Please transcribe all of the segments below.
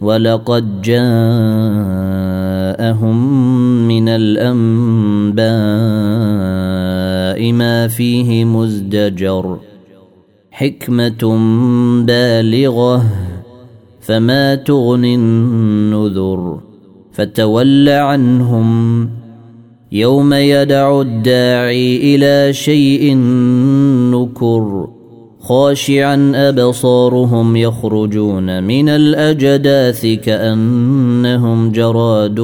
ولقد جاءهم من الانباء ما فيه مزدجر حكمه بالغه فما تغني النذر فتول عنهم يوم يدع الداعي إلى شيء نكر خاشعا أبصارهم يخرجون من الأجداث كأنهم جراد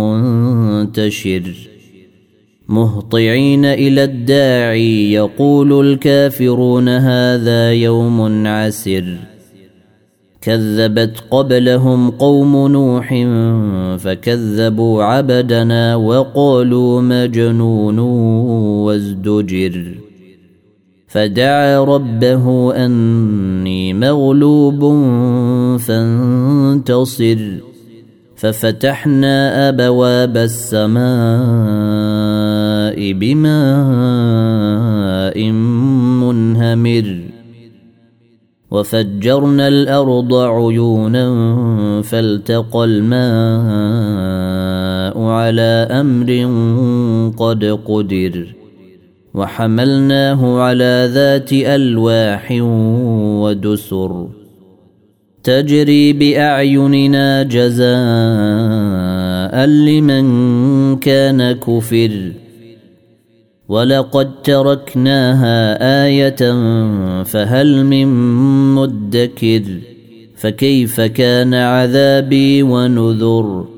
منتشر. مهطعين إلى الداعي يقول الكافرون هذا يوم عسر. كذبت قبلهم قوم نوح فكذبوا عبدنا وقالوا مجنون وازدجر. فدعا ربه أني مغلوب فانتصر. ففتحنا أبواب السماء بماء منهمر. وفجرنا الأرض عيونا فالتقى الماء على أمر قد قدر. وحملناه على ذات ألواح ودسر. تجري بأعيننا جزاء لمن كان كفر. ولقد تركناها آية فهل من مدكر؟ فكيف كان عذابي ونذر؟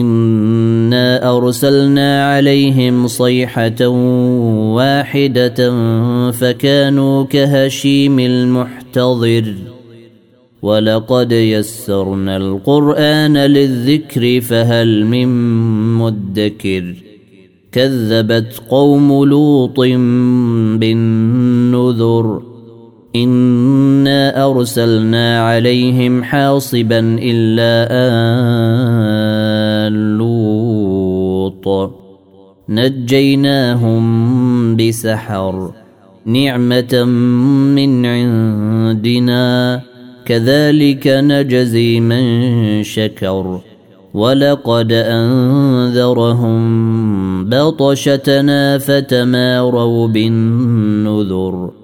انا ارسلنا عليهم صيحه واحدة فكانوا كهشيم المحتضر ولقد يسرنا القران للذكر فهل من مدكر كذبت قوم لوط بالنذر انا ارسلنا عليهم حاصبا الا لوط. نجيناهم بسحر نعمة من عندنا. كذلك نجزي من شكر. ولقد أنذرهم بطشتنا فتماروا بالنذر.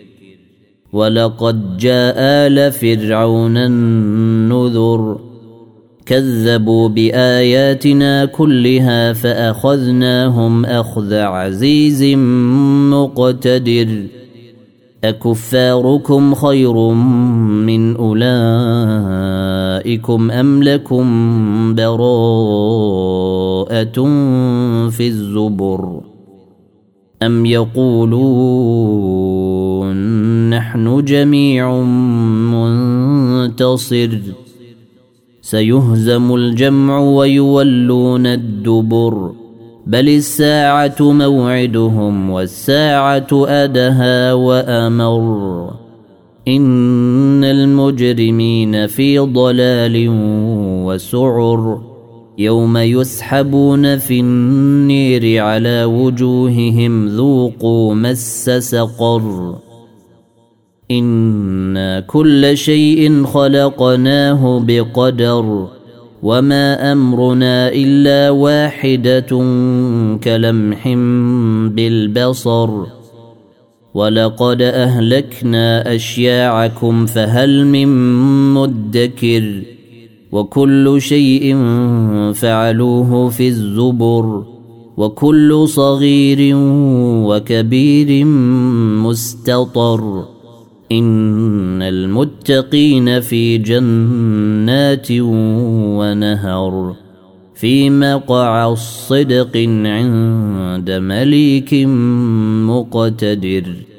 ولقد جاء ال فرعون النذر كذبوا باياتنا كلها فاخذناهم اخذ عزيز مقتدر اكفاركم خير من اولئكم ام لكم براءه في الزبر ام يقولون نحن جميع منتصر. سيهزم الجمع ويولون الدبر. بل الساعة موعدهم والساعة أدهى وأمر. إن المجرمين في ضلال وسعر. يوم يسحبون في النير على وجوههم ذوقوا مس سقر. أنا كل شيء خلقناه بقدر وما امرنا الا واحدة كلمح بالبصر ولقد اهلكنا اشياعكم فهل من مدكر وكل شيء فعلوه في الزبر وكل صغير وكبير مستطر إن المتقين في جنات ونهر في مقع الصدق عند مليك مقتدر.